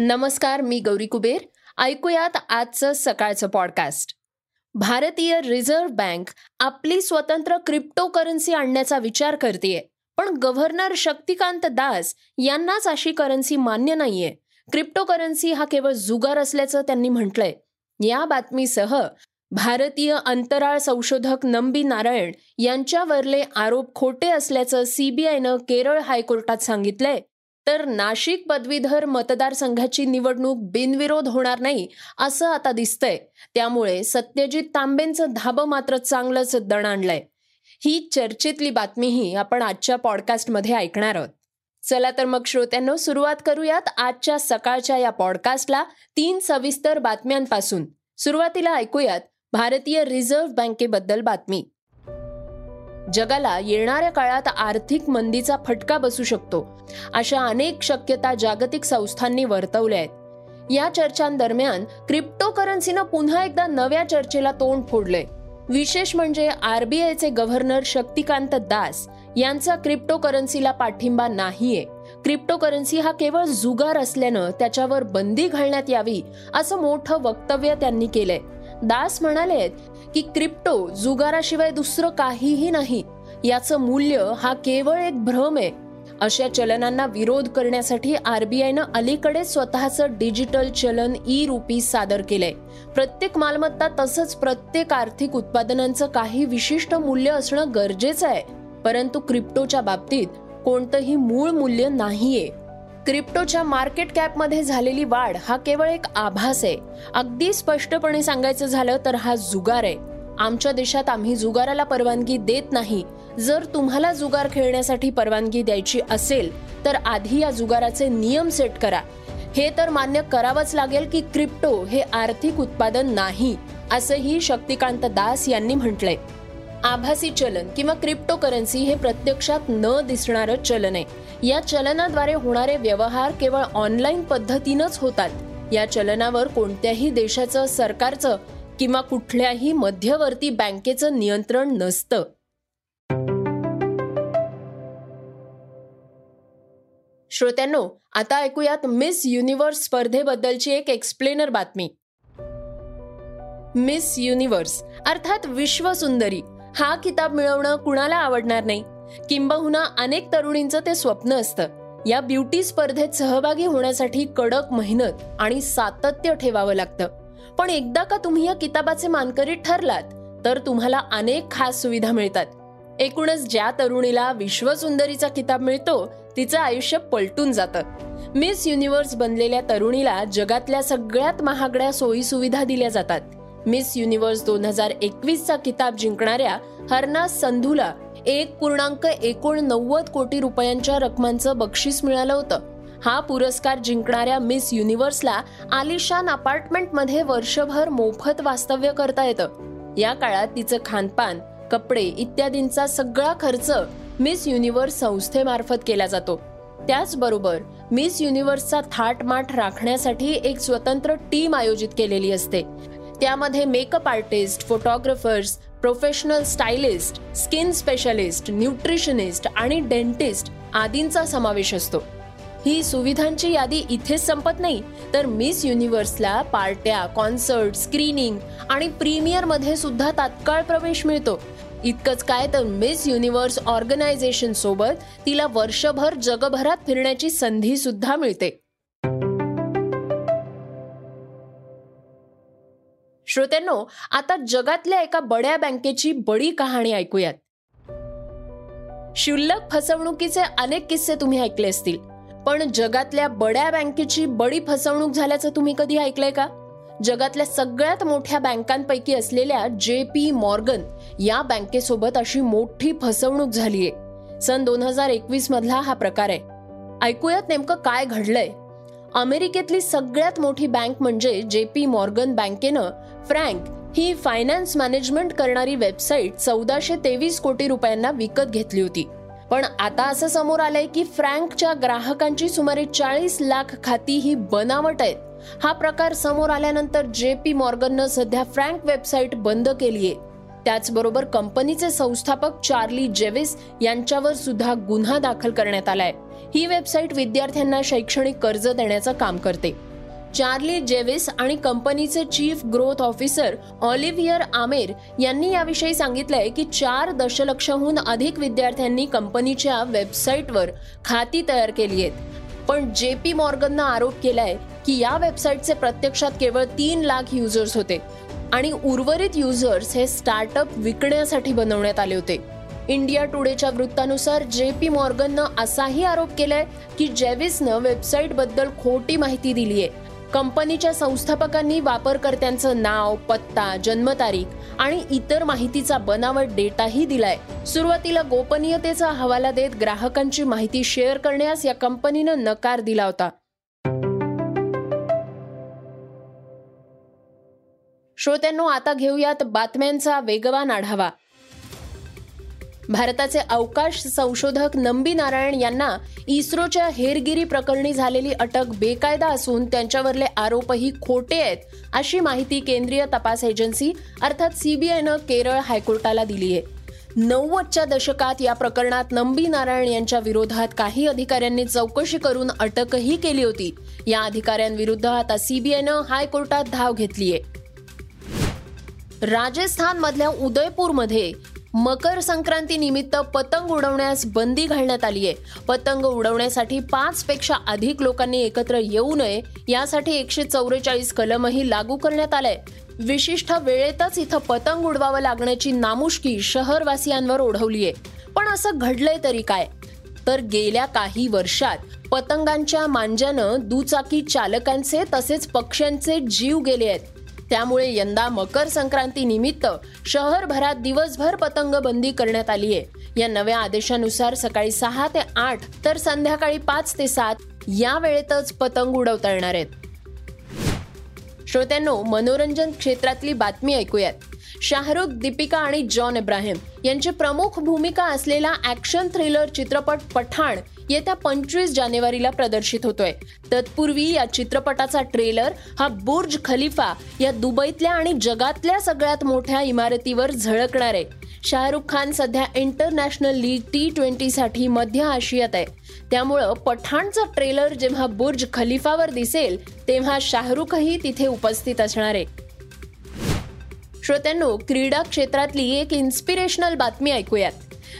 नमस्कार मी गौरी कुबेर. ऐकूयात आजचं सकाळचं पॉडकास्ट भारतीय रिझर्व्ह बँक आपली स्वतंत्र क्रिप्टो करन्सी आणण्याचा विचार करतेय पण गव्हर्नर शक्तिकांत दास यांनाच अशी करन्सी मान्य नाहीये. क्रिप्टो करन्सी हा केवळ जुगार असल्याचं त्यांनी म्हटलंय. या बातमीसह भारतीय अंतराळ संशोधक नंबी नारायण यांच्यावरले आरोप खोटे असल्याचं सीबीआयनं केरळ हायकोर्टात सांगितलंय. तर नाशिक पदवीधर मतदारसंघाची निवडणूक बिनविरोध होणार नाही असं आता दिसतंय. त्यामुळे सत्यजित तांबेंचं धाबं मात्र चांगलंच दण आणलंय. ही चर्चेतली बातमीही आपण आजच्या पॉडकास्टमध्ये ऐकणार आहोत. चला तर मग श्रोत्यांनो सुरुवात करूयात आजच्या सकाळच्या या पॉडकास्टला तीन सविस्तर बातम्यांपासून. सुरुवातीला ऐकूयात भारतीय रिझर्व्ह बँकेबद्दल बातमी. जगाला येणाऱ्या काळात आर्थिक मंदीचा फटका बसू शकतो. अशा अनेक शक्यता जागतिक संस्थांनी वर्तवल्या आहेत. या चर्चांदरम्यान क्रिप्टोकरन्सीनं पुन्हा एकदा नव्या चर्चेला तोंड फोडलंय. विशेष म्हणजे आरबीआयचे गव्हर्नर शक्तिकांत दास यांचा क्रिप्टोकरन्सीला पाठिंबा नाहीये. क्रिप्टोकरन्सी हा केवळ जुगार असल्यानं त्याच्यावर बंदी घालण्यात यावी असं मोठं वक्तव्य त्यांनी केलंय. दास म्हणाले की क्रिप्टो जुगाराशिवाय दुसरं काहीही नाही. याचं मूल्य हा केवळ एक भ्रम आहे. अशा चलनांना विरोध करण्यासाठी आरबीआयनं अलीकडे स्वतःचं डिजिटल चलन ई रुपी सादर केलंय. प्रत्येक मालमत्ता तसंच प्रत्येक आर्थिक उत्पादनांचं काही विशिष्ट मूल्य असणं गरजेचं आहे. परंतु क्रिप्टोच्या बाबतीत कोणतंही मूळ मूल्य नाहीये. क्रिप्टोच्या मार्केट कॅपमध्ये झालेली वाढ हा केवळ एक आभास आहे. अगदी स्पष्टपणे सांगायचं झालं तर हा जुगार आहे. आमच्या देशात आम्ही जुगाराला परवानगी देत नाही. जर तुम्हाला जुगार खेळण्यासाठी परवानगी द्यायची असेल तर आधी या जुगाराचे नियम सेट करा. हे तर मान्य करावंच लागेल की क्रिप्टो हे आर्थिक उत्पादन नाही असंही शक्तिकांत दास यांनी म्हटलंय. आभासी चलन किंवा क्रिप्टो करन्सी हे प्रत्यक्षात न दिसणारं चलन आहे. या चलनाद्वारे होणारे व्यवहार केवळ ऑनलाईन पद्धतीनंच होतात. या चलनावर कोणत्याही देशाचं सरकारचं किंवा कुठल्याही मध्यवर्ती बँकेचं नियंत्रण नसतं. श्रोत्यांनो आता ऐकूयात मिस युनिव्हर्स स्पर्धेबद्दलची एक एक्सप्लेनर बातमी. मिस युनिव्हर्स अर्थात विश्व सुंदरी हा किताब मिळवणं कुणाला आवडणार नाही? किंबहुना अनेक तरुणींचं ते स्वप्न असतं. या ब्युटी स्पर्धेत सहभागी होण्यासाठी कडक मेहनत आणि सातत्य ठेवावं लागतं. पण एकदा का तुम्ही या किताबाचे मानकरी ठरलात तर तुम्हाला अनेक खास सुविधा मिळतात. एकूणच ज्या तरुणीला विश्वसुंदरीचा किताब मिळतो तिचं आयुष्य पलटून जातं. मिस युनिव्हर्स बनलेल्या तरुणीला जगातल्या सगळ्यात महागड्या सोयी सुविधा दिल्या जातात. मिस युनिव्हर्स दोन हजार एकवीसचा किताब जिंकणाऱ्या हरना संधूला एक पूर्णांक एकोणनव्वद कोटी रुपयांच्या रकमांचं बक्षीस मिळालं होतं. हा पुरस्कार जिंकणाऱ्या मिस युनिव्हर्सला आलिशान अपार्टमेंटमध्ये वर्षभर मोफत वास्तव्य करता येतं. या काळात तिचं खानपान कपडे इत्यादींचा सगळा खर्च मिस युनिव्हर्स संस्थेमार्फत केला जातो. त्याचबरोबर मिस युनिव्हर्सचा थाटमाट राखण्यासाठी एक स्वतंत्र टीम आयोजित केलेली असते. त्यामध्ये makeup artist photographers professional stylist skin specialist nutritionist आणि डेंटिस्ट आदींचा समावेश असतो. ही सुविधांची यादी इथेच संपत नाही तर मिस युनिव्हर्सला पार्ट्या कॉन्सर्ट स्क्रीनिंग आणि प्रीमियरमध्ये सुद्धा तात्काळ प्रवेश मिळतो. इतकंच काय तर मिस युनिव्हर्स ऑर्गनायझेशन सोबत तिला वर्षभर जगभरात फिरण्याची संधी सुद्धा मिळते. श्रोत्यांनो आता जगातल्या एका बड्या बँकेची बडी कहाणी ऐकूयात. शुल्लक फसवणुकीचे अनेक किस्से तुम्ही ऐकले असतील पण जगातल्या बड्या बँकेची बडी फसवणूक झाल्याचं तुम्ही कधी ऐकलंय का? जगातल्या सगळ्यात मोठ्या बँकांपैकी असलेल्या जे पी मॉर्गन या बँकेसोबत अशी मोठी फसवणूक झालीये. सन दोन हजार एकवीस मधला हा प्रकार आहे. ऐकूयात नेमकं काय घडलंय. अमेरिकेतली सगळ्यात मोठी बँक म्हणजे जे पी मॉर्गन बँकेनं फ्रँक ही फायनान्स मॅनेजमेंट करणारी वेबसाईट चौदाशे तेवीस कोटी रुपयांना विकत घेतली होती. पण आता असं समोर आलंय की फ्रँकच्या ग्राहकांची सुमारे चाळीस लाख खाती ही बनावट आहेत. हा प्रकार समोर आल्यानंतर जे पी मॉर्गननं सध्या फ्रँक वेबसाईट बंद केली आहे त्याचबरोबर कंपनीचे संस्थापक चार्ली जेविस यांच्यावर सुद्धा गुन्हा दाखल करण्यात आलाय. ही वेबसाईट विद्यार्थ्यांना शैक्षणिक कर्ज देण्याचं काम करते. चार्ली जेविस आणि कंपनीचे chief growth officer Olivier Amar यांनी याविषयी सांगितलंय की चार दशलक्षहून अधिक विद्यार्थ्यांनी कंपनीच्या वेबसाईटवर खाती तयार केली आहेत. पण जे पी मॉर्गननं आरोप केलाय की या वेबसाईटचे प्रत्यक्षात केवळ तीन लाख युजर्स होते. आणि उर्वरित युजर्स हे स्टार्टअप विकण्यासाठी बनवण्यात आले होते. इंडिया टुडेच्या वृत्तानुसार जे पी मॉर्गननं असाही आरोप केलाय की जेविसनं वेबसाईटबद्दल खोटी माहिती दिली आहे कंपनीच्या संस्थापकांनी वापरकर्त्यांचं नाव पत्ता जन्मतारीख आणि इतर माहितीचा बनावट डेटाही दिलाय. सुरुवातीला गोपनीयतेचा हवाला देत ग्राहकांची माहिती शेअर करण्यास या कंपनीनं नकार दिला होता. श्रोत्यांनो आता घेऊयात बातम्यांचा वेगवान आढावा. भारताचे अवकाश संशोधक नंबी नारायण यांना इस्रोच्या हेरगिरी प्रकरणी झालेली अटक बेकायदा असून त्यांच्यावरले आरोपही खोटे आहेत अशी माहिती केंद्रीय तपास एजन्सी अर्थात सीबीआयनं केरळ हायकोर्टाला दिली आहे. नव्वदच्या दशकात या प्रकरणात नंबी नारायण यांच्या विरोधात काही अधिकाऱ्यांनी चौकशी करून अटकही केली होती. या अधिकाऱ्यांविरुद्ध आता सीबीआयनं हायकोर्टात धाव घेतली आहे मधल्या उदयपूरमध्ये मकर संक्रांती निमित्त पतंग उडवण्यास बंदी घालण्यात आली आहे. पतंग उडवण्यासाठी पाच पेक्षा अधिक लोकांनी एकत्र येऊ नये यासाठी एकशे चौवेचाळीस कलमही लागू करण्यात आलंय. विशिष्ट वेळेतच इथं पतंग उडवावं लागण्याची नामुष्की शहरवासियांवर ओढवली आहे. पण असं घडलंय तरी काय? तर गेल्या काही वर्षात पतंगांच्या मांज्यानं दुचाकी चालकांचे तसेच पक्ष्यांचे जीव गेले आहेत. त्यामुळे यंदा मकर संक्रांती निमित्त शहरभरात दिवसभर पतंग बंदी करण्यात आली आहे. या नव्या आदेशानुसार सकाळी सहा ते आठ तर संध्याकाळी पाच ते सात या वेळेतच पतंग उडवता येणार आहेत. श्रोत्यांनो मनोरंजन क्षेत्रातली बातमी ऐकूयात. शाहरुख दीपिका आणि जॉन इब्राहिम यांची प्रमुख भूमिका असलेला ऍक्शन थ्रिलर चित्रपट पठाण येत्या पंचवीस जानेवारीला प्रदर्शित होतोय. तत्पूर्वी या चित्रपटाचा ट्रेलर हा बुर्ज खलिफा या दुबईतल्या आणि जगातल्या सगळ्यात मोठ्या इमारतीवर झळकणार आहे. शाहरुख खान सध्या इंटरनॅशनल लीग टी ट्वेंटी साठी मध्य आशियात आहे. त्यामुळं पठाणचा ट्रेलर जेव्हा बुर्ज खलिफावर दिसेल तेव्हा शाहरुखही तिथे उपस्थित असणार आहे. श्रोत्यांनो क्रीडा क्षेत्रातली एक इन्स्पिरेशनल बातमी ऐकूयात.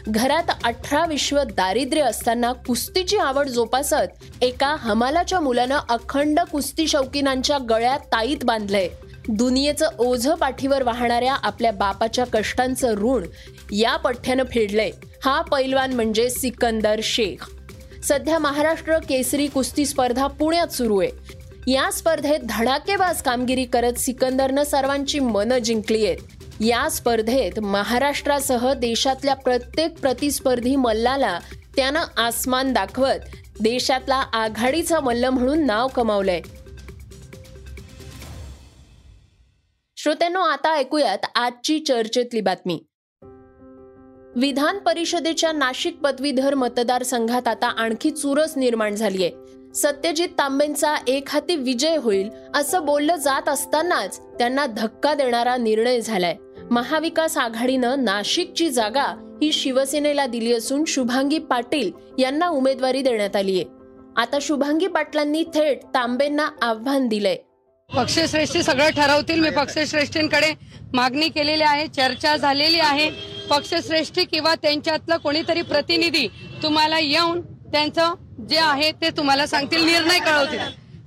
घरात अठरा विश्व दारिद्र्य असताना कुस्तीची आवड जोपासत एका हमालाच्या मुलानं अखंड कुस्ती शौकीनांच्या गळ्यात ताईत बांधलंय. दुनियेचं ओझ पाठीवर वाहणाऱ्या आपल्या बापाच्या कष्टांचं ऋण या पठ्ठ्यानं फेडलंय. हा पैलवान म्हणजे सिकंदर शेख. सध्या महाराष्ट्र केसरी कुस्ती स्पर्धा पुण्यात सुरू आहे. या स्पर्धेत धडाकेबाज कामगिरी करत सिकंदरनं सर्वांची मनं जिंकली आहेत. या स्पर्धेत महाराष्ट्रासह देशातल्या प्रत्येक प्रतिस्पर्धी मल्लाला त्यानं आसमान दाखवत देशातला आघाडीचा मल्ल म्हणून नाव कमावलंय. श्रोत्यांनो आता ऐकूयात आजची चर्चेतली बातमी. विधान परिषदेच्या नाशिक पदवीधर मतदारसंघात आता आणखी चुरस निर्माण झालीय. सत्यजित तांबेंचा एक हाती विजय होईल असं बोललं जात असतानाच त्यांना धक्का देणारा निर्णय झालाय. महाविकास आघाडीनं नाशिकची जागा ही शिवसेनेला दिली असून शुभांगी पाटील यांना उमेदवारी देण्यात आली आहे. आता शुभांगी पाटलांनी थेट तांबेंना आव्हान दिलंय. पक्षश्रेष्ठी सगळं ठरवतील मी पक्षश्रेष्ठींकडे मागणी केलेली आहे चर्चा झालेली आहे. पक्षश्रेष्ठी किंवा त्यांच्यातलं कोणीतरी प्रतिनिधी तुम्हाला येऊन त्यांचं जे आहे ते तुम्हाला सांगतील निर्णय कळवतील.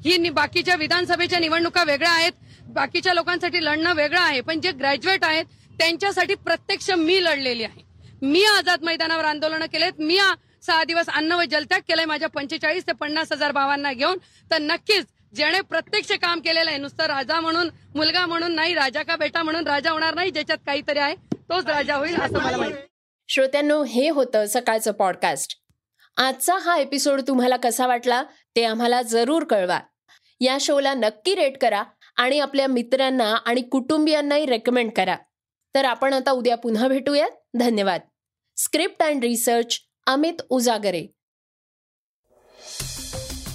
ही बाकीच्या विधानसभेच्या निवडणुका वेगळ्या आहेत बाकीच्या लोकांसाठी लढणं वेगळं आहे पण जे ग्रॅज्युएट आहेत त्यांच्यासाठी प्रत्यक्ष मी लढलेली आहे. मी आझाद मैदानावर आंदोलन केलेत मी सहा दिवस अन्न व जलत्याग केलंय माझ्या पंचेचाळीस ते पन्नास हजार भावांना घेऊन. तर नक्कीच ज्याने प्रत्यक्ष काम केलेलं आहे नुसतं राजा म्हणून मुलगा म्हणून नाही राजा का बेटा म्हणून राजा होणार नाही ज्याच्यात काहीतरी आहे तोच राजा होईल असं मला माहिती श्रोत्यांनो हे होतं सकाळचं पॉडकास्ट आजचा हा एपिसोड तुम्हाला कसा वाटला ते आम्हाला जरूर कळवा. या शोला नक्की रेट करा आणि आपल्या मित्रांना आणि कुटुंबियांनाही रेकमेंड करा. तर आपण आता उद्या पुन्हा भेटूयात. धन्यवाद. Script and research Amit Ujagare.